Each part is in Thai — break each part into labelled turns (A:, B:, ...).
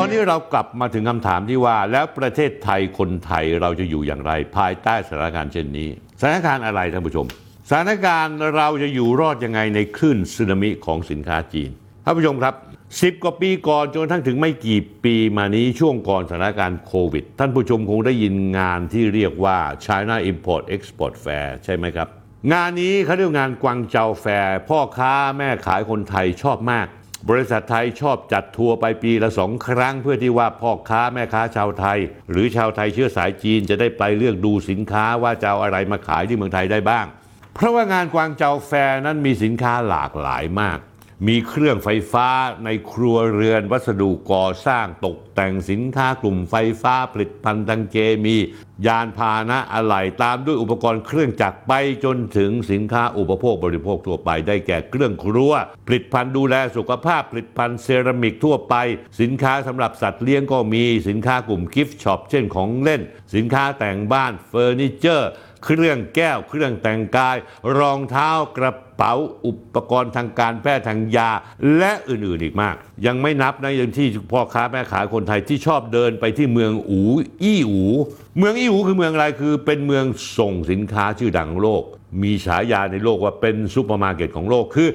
A: ตอนนี้เรากลับมาถึงคำถามที่ว่า แล้วประเทศไทยคนไทยเราจะอยู่อย่างไร ภายใต้สถานการณ์เช่นนี้ สถานการณ์อะไรท่านผู้ชม สถานการณ์เราจะอยู่รอดยังไงในคลื่นสึนามิของสินค้าจีนท่านผู้ชมครับ10กว่าปีก่อนจนทั้งถึงไม่กี่ปีมานี้ช่วงก่อนสถานการณ์โควิด ท่านผู้ชมคงได้ยินงานที่เรียกว่า China Import Export Fair ใช่ไหมครับ งานนี้เขาเรียกว่างานกวางเจาแฟร์พ่อค้าแม่ขายคนไทยชอบมาก บริษัทไทยชอบจัดทัวร์ไปปีละสองครั้ง เพื่อที่ว่าพ่อค้าแม่ค้าชาวไทย หรือชาวไทยเชื้อสายจีนจะได้ไปเลือกดูสินค้าว่าจะเอาอะไรมาขายที่เมืองไทยได้บ้าง เพราะว่างานกวางเจาแฟร์นั้นมีสินค้าหลากหลายมาก มีเครื่องไฟฟ้าในครัวเรือนวัสดุก่อสร้างตกแต่งสินค้ากลุ่มไฟฟ้าผลิตภัณฑ์ทางเคมี ยานพาหนะอะไหล่ตามด้วยอุปกรณ์เครื่องจักรไปจนถึงสินค้าอุปโภคบริโภคทั่วไปได้แก่เครื่องครัว ผลิตภัณฑ์ดูแลสุขภาพผลิตภัณฑ์เซรามิกทั่วไป สินค้าสำหรับสัตว์เลี้ยงก็มีสินค้ากลุ่มกิฟต์ช็อปเช่นของเล่น สินค้าแต่งบ้านเฟอร์นิเจอร์ เครื่องแก้ว เครื่องแต่งกาย รองเท้ากระเป๋าอุปกรณ์ทางการแพทย์ทางยา และอื่นๆอีกมาก ยังไม่นับนะยังที่พ่อค้าแม่ขายคนไทยที่ชอบเดินไปที่เมืองอูอี้อู เมืองอี้อูคือเมืองอะไรคือเป็นเมืองส่งสินค้าชื่อดังโลก มีฉายาในโลกว่าเป็นซูเปอร์มาร์เก็ตของโลกคือ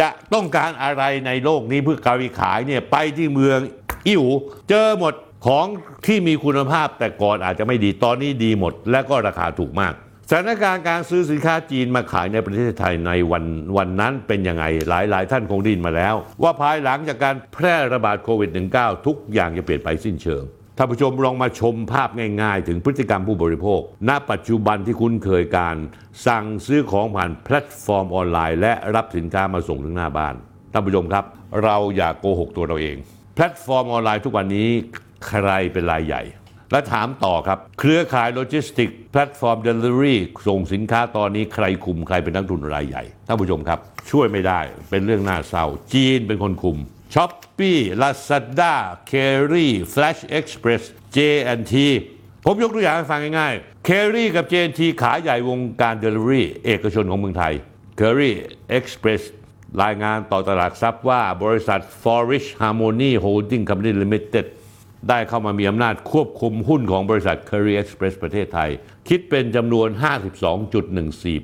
A: จะต้องการอะไรในโลกนี้เพื่อการขายเนี่ยไปที่เมืองอี้อูเจอหมดของที่มีคุณภาพแต่ก่อนอาจจะไม่ดีตอนนี้ดีหมด และก็ราคาถูกมาก สถานการณ์การซื้อสินค้าจีนมาขายในประเทศไทยในวันวันนั้นเป็นยังไงหลายหลายท่านคงได้ยินมาแล้ว ว่าภายหลังจากการแพร่ระบาดโควิด -19 ทุกอย่างจะเปลี่ยนไปสิ้นเชิงท่านผู้ชมลองมาชมภาพง่ายๆ ถึงพฤติกรรมผู้บริโภค ณ ปัจจุบันที่คุ้นเคยการ สั่งซื้อของผ่านแพลตฟอร์มออนไลน์ และรับสินค้ามาส่งถึงหน้าบ้านท่านผู้ชมครับ เราอย่าโกหกตัวเราเอง แพลตฟอร์มออนไลน์ทุกวันนี้ใครเป็นรายใหญ่ และถามต่อครับ เครือข่ายโลจิสติกแพลตฟอร์มเดลิเวอรี่ส่งสินค้าตอนนี้ใครคุมใครเป็นนายทุนรายใหญ่ท่านผู้ชมครับ ช่วยไม่ได้เป็นเรื่องน่าเศร้า จีนเป็นคนคุมช้อปปี้ Lazada Kerry Flash Express J&T ผมยกตัวอย่างให้ฟังง่ายๆเคอรี่กับ J&T ขาใหญ่วงการเดลิเวอรี่เอกชนของเมืองไทย c u r r y Express รายงานต่อตลาดทรัพย์ว่าบริษัท Forest Harmony Holding Company Limited ได้เข้ามามีอำนาจควบคุมหุ้นของบริษัท Kerry Express ประเทศไทย คิดเป็นจำนวน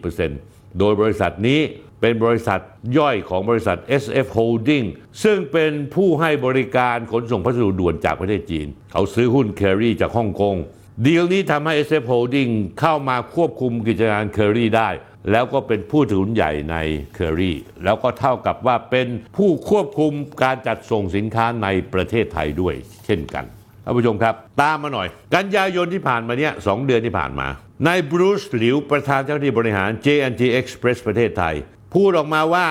A: 52.14%โดยบริษัทนี้เป็นบริษัทย่อยของบริษัท SF Holding ซึ่งเป็นผู้ให้บริการขนส่งพัสดุด่วนจากประเทศจีน เขาซื้อหุ้น Curry จากฮ่องกงดีลนี้ทำให้ SF Holding เข้ามาควบคุมกิจการ Curry ได้ แล้วก็เป็นผู้ถือหุ้นใหญ่ใน Curry แล้วก็เท่ากับว่าเป็นผู้ควบคุมการจัดส่งสินค้าในประเทศไทยด้วย เช่นกันท่านผู้ชมครับ ตามมาหน่อย กันยายนที่ผ่านมาเนี่ยสองเดือนที่ผ่านมานายบรูซหลิวประธานเจ้าหน้าที่บริหาร J&T Express ประเทศไทย พูดออกมาว่า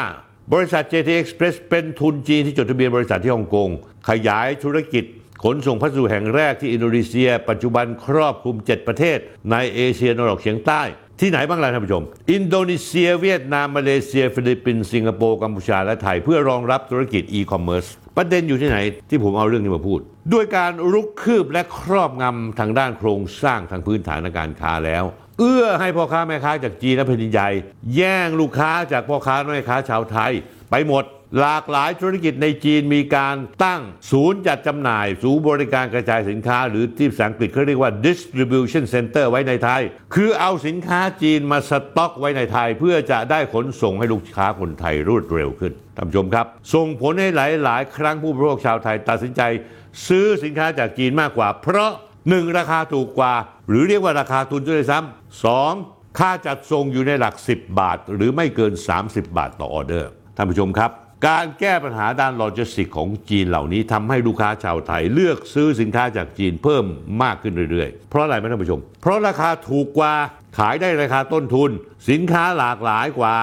A: บริษัท JT Express เป็นทุนจีนที่จดทะเบียนบริษัทที่ฮ่องกงขยายธุรกิจขนส่งพัสดุแห่งแรกที่อินโดนีเซีย ปัจจุบันครอบคลุม 7 ประเทศ ในเอเชียตะวันออกเฉียงใต้ ที่ไหนบ้างล่ะท่านผู้ชม อินโดนีเซีย เวียดนาม มาเลเซีย ฟิลิปปินส์สิงคโปร์กัมพูชา และไทย เพื่อรองรับธุรกิจอีคอมเมิร์ซประเด็นอยู่ที่ไหนที่ผมเอาเรื่องนี้มาพูด ด้วยการรุกคืบและครอบงำทางด้านโครงสร้างทางพื้นฐานการค้าแล้ว เอื้อให้พ่อค้าแม่ค้าจากจีนและแผ่นดินใหญ่ แย่งลูกค้าจากพ่อค้าแม่ค้าชาวไทย ไปหมด หลากหลายธุรกิจในจีนมีการตั้งศูนย์จัดจำหน่าย ศูนย์บริการกระจายสินค้า หรือที่ภาษาอังกฤษเขาเรียกว่า distribution center ไว้ในไทย คือเอาสินค้าจีนมาสต็อกไว้ในไทย เพื่อจะได้ขนส่งให้ลูกค้าคนไทยรวดเร็วขึ้นท่านผู้ชมครับ ส่งผลให้หลาย ๆ ครั้งผู้บริโภคชาวไทยตัดสินใจ ซื้อสินค้าจากจีนมากกว่า เพราะ 1. ราคาถูกกว่า หรือเรียกว่าราคาทุนด้วยซ้ำสองค่าจัดส่งอยู่ในหลัก 10 บาท หรือไม่เกิน 30 บาทต่อออเดอร์ท่านผู้ชมครับ การแก้ปัญหาด้านโลจิสติกของจีนเหล่านี้ทำให้ลูกค้าชาวไทย เลือกซื้อสินค้าจากจีนเพิ่มมากขึ้นเรื่อยๆ เพราะอะไรไหมท่านผู้ชม เพราะราคาถูกกว่าขายได้ราคาต้นทุน สินค้าหลากหลายกว่า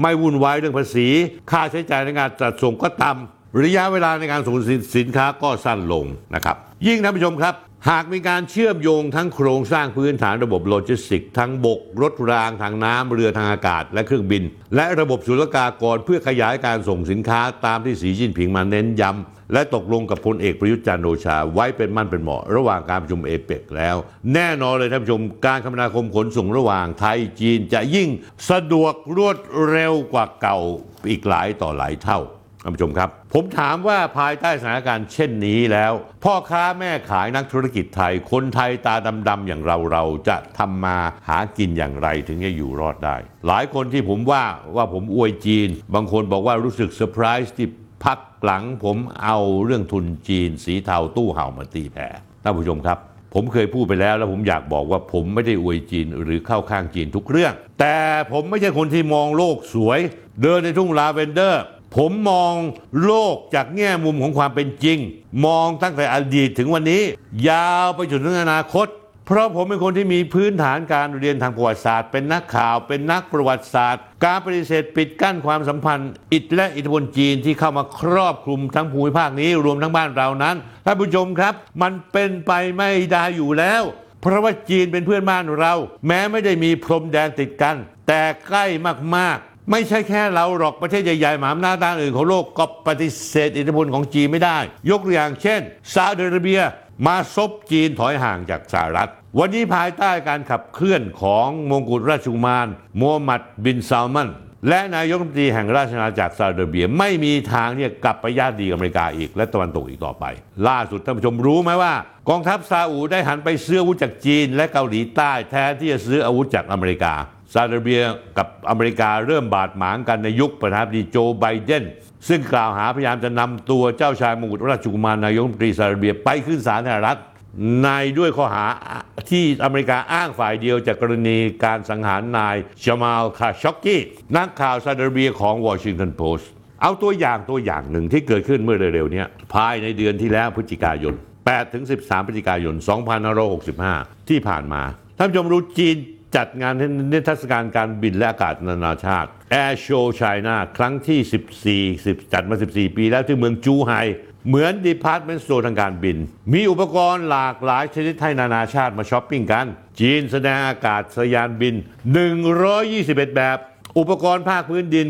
A: ไม่วุ่นวายเรื่องภาษี ค่าใช้จ่ายในการจัดส่งก็ต่ำระยะเวลาในการส่งสินค้าก็สั้นลงนะครับ ยิ่งท่านผู้ชมครับ หากมีการเชื่อมโยงทั้งโครงสร้างพื้นฐานระบบโลจิสติกส์ทั้งบก รถรางทางน้ำเรือทางอากาศและเครื่องบิน และระบบศุลกากรเพื่อขยายการส่งสินค้าตามที่สีจิ้นผิงมาเน้นย้ำและตกลงกับพลเอกประยุทธ์จันทร์โอชา ไว้เป็นมั่นเป็นเหมาะระหว่างการประชุมเอเปกแล้ว แน่นอนเลยท่านผู้ชมการคมนาคมขนส่งระหว่างไทยจีนจะยิ่งสะดวกรวดเร็วกว่าเก่าอีกหลายต่อหลายเท่าานผู้ชมครับ ผมถามว่าภายใต้สถานการณ์เช่นนี้แล้ว พ่อค้าแม่ขายนักธุรกิจไทย คนไทยตาดำๆอย่างเราเราจะทำมาหากินอย่างไรถึงจะอยู่รอดได้ หลายคนที่ผมว่าว่าผมอวยจีน บางคนบอกว่ารู้สึกเซอร์ไพรส์ที่พักหลังผมเอาเรื่องทุนจีน สีเทาตู้ห่าวมาตีแผ่ท่านผู้ชมครับ ผมเคยพูดไปแล้วแล้วผมอยากบอกว่าผมไม่ได้อวยจีนหรือเข้าข้างจีนทุกเรื่อง แต่ผมไม่ใช่คนที่มองโลกสวย เดินในทุ่งลาเวนเดอร์ ผมมองโลกจากแง่มุมของความเป็นจริง มองตั้งแต่อดีตถึงวันนี้ ยาวไปจนถึงอนาคต เพราะผมเป็นคนที่มีพื้นฐานการเรียนทางประวัติศาสตร์ เป็นนักข่าวเป็นนักประวัติศาสตร์ การปฏิเสธปิดกั้นความสัมพันธ์ อิทธิ และอิทธิพลจีนที่เข้ามาครอบคลุมทั้งภูมิภาคนี้รวมทั้งบ้านเรานั้นท่านผู้ชมครับ มันเป็นไปไม่ได้อยู่แล้ว เพราะว่าจีนเป็นเพื่อนบ้านเรา แม้ไม่ได้มีพรมแดนติดกัน แต่ใกล้มากๆ ไม่ใช่แค่เราหรอกประเทศใหญ่ๆมหาอำนาจด้านอื่นของโลกก็ปฏิเสธอิทธิพลของจีนไม่ได้ ยกตัวอย่างเช่นซาอุดิอาระเบียมาซบจีนถอยห่างจากสหรัฐ วันนี้ภายใต้การขับเคลื่อนของมงกุฎราชกุมารมูฮัมหมัดบินซาลมันและนายกรัฐมนตรีแห่งราชอาณาจักรซาอุดิอาระเบียไม่มีทางเนี่ยกลับไปญาติดีอเมริกาอีก และตะวันตกอีกต่อไป ล่าสุดท่านผู้ชมรู้ไหมว่า กองทัพซาอุได้หันไปซื้ออาวุธจากจีนและเกาหลีใต้แทนที่จะซื้ออาวุธจากอเมริกา ซาอุดิอาระเบียกับอเมริกาเริ่มบาดหมางกันในยุคประธานาธิบดีโจไบเดนซึ่งกล่าวหาพยายามจะนำตัวเจ้าชายมงกุฎราชกุมารนายกรัฐมนตรีซาอุดิอาระเบียไปขึ้นศาลสหรัฐในด้วยข้อหาที่อเมริกาอ้างฝ่ายเดียวจากกรณีการสังหารนายชมาลคาช็อกกี้นักข่าวซาอุดิอาระเบียของวอชิงตันโพสต์เอาตัวอย่างตัวอย่างหนึ่งที่เกิดขึ้นเมื่อเร็วๆนี้ภายในเดือนที่แล้วพฤศจิกายน8ถึง13พฤศจิกายน 2565 ที่ผ่านมาท่านผู้ชมรู้จีน จัดงานนิทรรศการการบินและอากาศนานาชาติ Air Show China ครั้งที่ 14 10 จัดมา 14 ปีแล้วที่เมืองจูไห่เหมือน department store ทางการบิน มีอุปกรณ์หลากหลายชนิดให้นานาชาติมาช้อปปิ้งกัน จีนแสดงอากาศยานบิน 121 แบบ อุปกรณ์ภาคพื้นดิน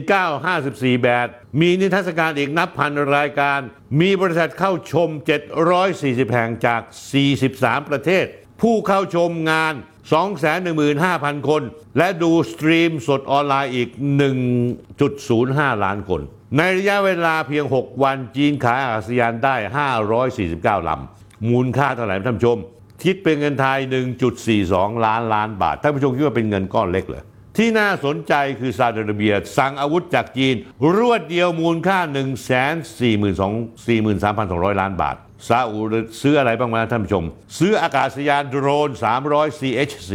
A: 954 แบบ มีนิทรรศการอีกนับพันรายการ มีบริษัทเข้าชม 740 แห่งจาก 43 ประเทศ ผู้เข้าชมงาน 215,000 คน และดูสตรีมสดออนไลน์อีก 1.05 ล้านคน ในระยะเวลาเพียง 6 วันจีนขายอากาศยานได้ 549 ลำ มูลค่าเท่าไหร่ท่านผู้ชม คิดเป็นเงินไทย 1.42 ล้านล้านบาท ท่านผู้ชมคิดว่าเป็นเงินก้อนเล็กเหรอ ที่น่าสนใจคือซาอุดิอาระเบีย สั่งอาวุธจากจีน รวดเดียวมูลค่า143,200 ล้านบาทซาอุซื้ออะไรบ้างมาท่านผู้ชม ซื้ออากาศยานโดรน 300 CH4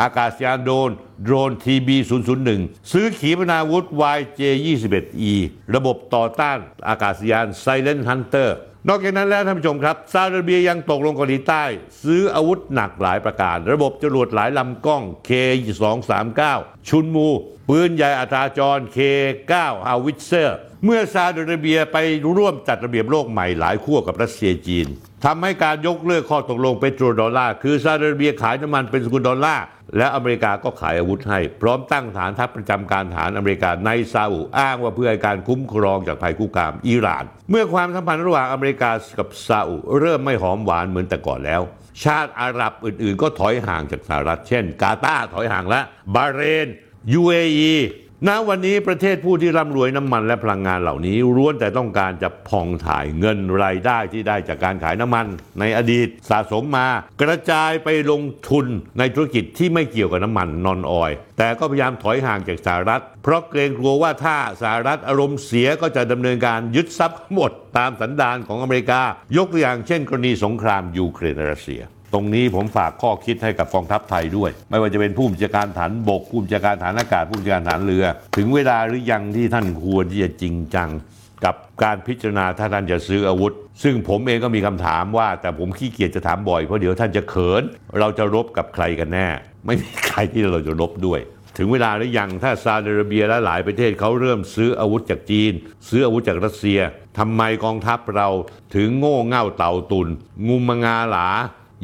A: อากาศยานโดรนโดรน TB001 ซื้อขีปนาวุธ YJ21E ระบบต่อต้านอากาศยาน Silent Hunter นอกจากนั้นแล้วท่านผู้ชมครับซาอุดิอาระเบียยังตกลงเกาหลีใต้ ซื้ออาวุธหนักหลายประการ ระบบจรวดหลายลำกล้อง K239 Chunmoo ปืนใหญ่อัตราจร K9 Howitzer เมื่อซาอุดิอาระเบียไปร่วมจัดระเบียบโลกใหม่หลายขั้วกับรัสเซียจีน ทำให้การยกเลิกข้อตกลงเปโตรดอลลาร์คือซาอุดิอาระเบียขายน้ำมันเป็นสกุลดอลลาร์และอเมริกาก็ขายอาวุธให้ พร้อมตั้งฐานทัพประจำการฐานอเมริกาในซาอุอ้างว่าเพื่อการคุ้มครองจากภัยคุกคามอิหร่าน เมื่อความสัมพันธ์ระหว่างอเมริกากับซาอุเริ่มไม่หอมหวานเหมือนแต่ก่อนแล้ว ชาติอาหรับอื่นๆ ก็ถอยห่างจากสหรัฐเช่น กาตาร์ถอยห่างและบาเรน UAE ณวันนี้ประเทศผู้ที่ร่ำรวยน้ำมันและพลังงานเหล่านี้ล้วนแต่ต้องการจะผ่องถ่ายเงินรายได้ที่ได้จากการขายน้ำมัน ในอดีตสะสมมากระจายไปลงทุนในธุรกิจที่ไม่เกี่ยวกับน้ำมันนอนออยแต่ก็พยายามถอยห่างจากสหรัฐ เพราะเกรงกลัวว่าถ้าสหรัฐอารมณ์เสียก็จะดำเนินการยึดทรัพย์หมดตามสันดานของอเมริกายกตัวอย่างเช่น กรณีสงครามยูเครนรัสเซีย ตรงนี้ผมฝากข้อคิดให้กับกองทัพไทยด้วย ไม่ว่าจะเป็นผู้บัญชาการฐานบก ผู้บัญชาการฐานอากาศผู้บัญชาการฐานเรือ ถึงเวลาหรือยังที่ท่านควรที่จะจริงจังกับการพิจารณาถ้าท่านจะซื้ออาวุธ ซึ่งผมเองก็มีคำถามว่า แต่ผมขี้เกียจจะถามบ่อยเพราะเดี๋ยวท่านจะเขิน เราจะรบกับใครกันแน่ ไม่มีใครที่เราจะรบด้วย ถึงเวลาหรือยังถ้าซาอุดิอาระเบียและหลายประเทศเขาเริ่มซื้ออาวุธจากจีน ซื้ออาวุธจากรัสเซียทำไมกองทัพเราถึงโง่เง่าเต่าตุน งุมมงาหลา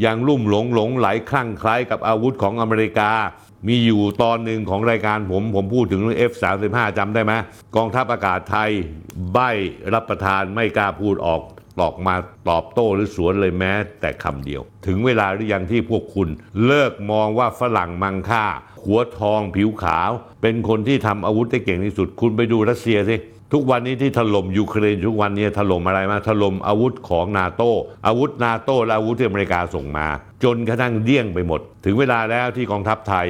A: ยังลุ่มหลงหลงไหลคลั่งคล้ายกับอาวุธของอเมริกา มีอยู่ตอนหนึ่งของรายการผม ผมพูดถึงเรื่อง F35 จำได้ไหมกองทัพอากาศไทย ใบรับประทานไม่กล้าพูดออกออกมาตอบโต้หรือสวนเลยแม้ แต่คำเดียว ถึงเวลาหรือยังที่พวกคุณ เลิกมองว่าฝรั่งมังค่า หัวทองผิวขาว เป็นคนที่ทำอาวุธได้เก่งที่สุด คุณไปดูรัสเซียสิ ทุกวันนี้ที่ถล่มยูเครนทุกวันนี้ถล่มอะไรมาถล่มอาวุธของนาโตอาวุธนาโตและอาวุธที่อเมริกาส่งมา จนกระทั่งเดี่ยงไปหมด ถึงเวลาแล้วที่กองทัพไทย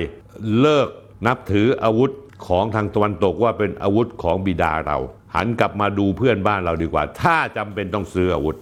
A: เลิกนับถืออาวุธของทางตะวันตกว่าเป็นอาวุธของบิดาเรา หันกลับมาดูเพื่อนบ้านเราดีกว่า ถ้าจำเป็นต้องซื้ออาวุธ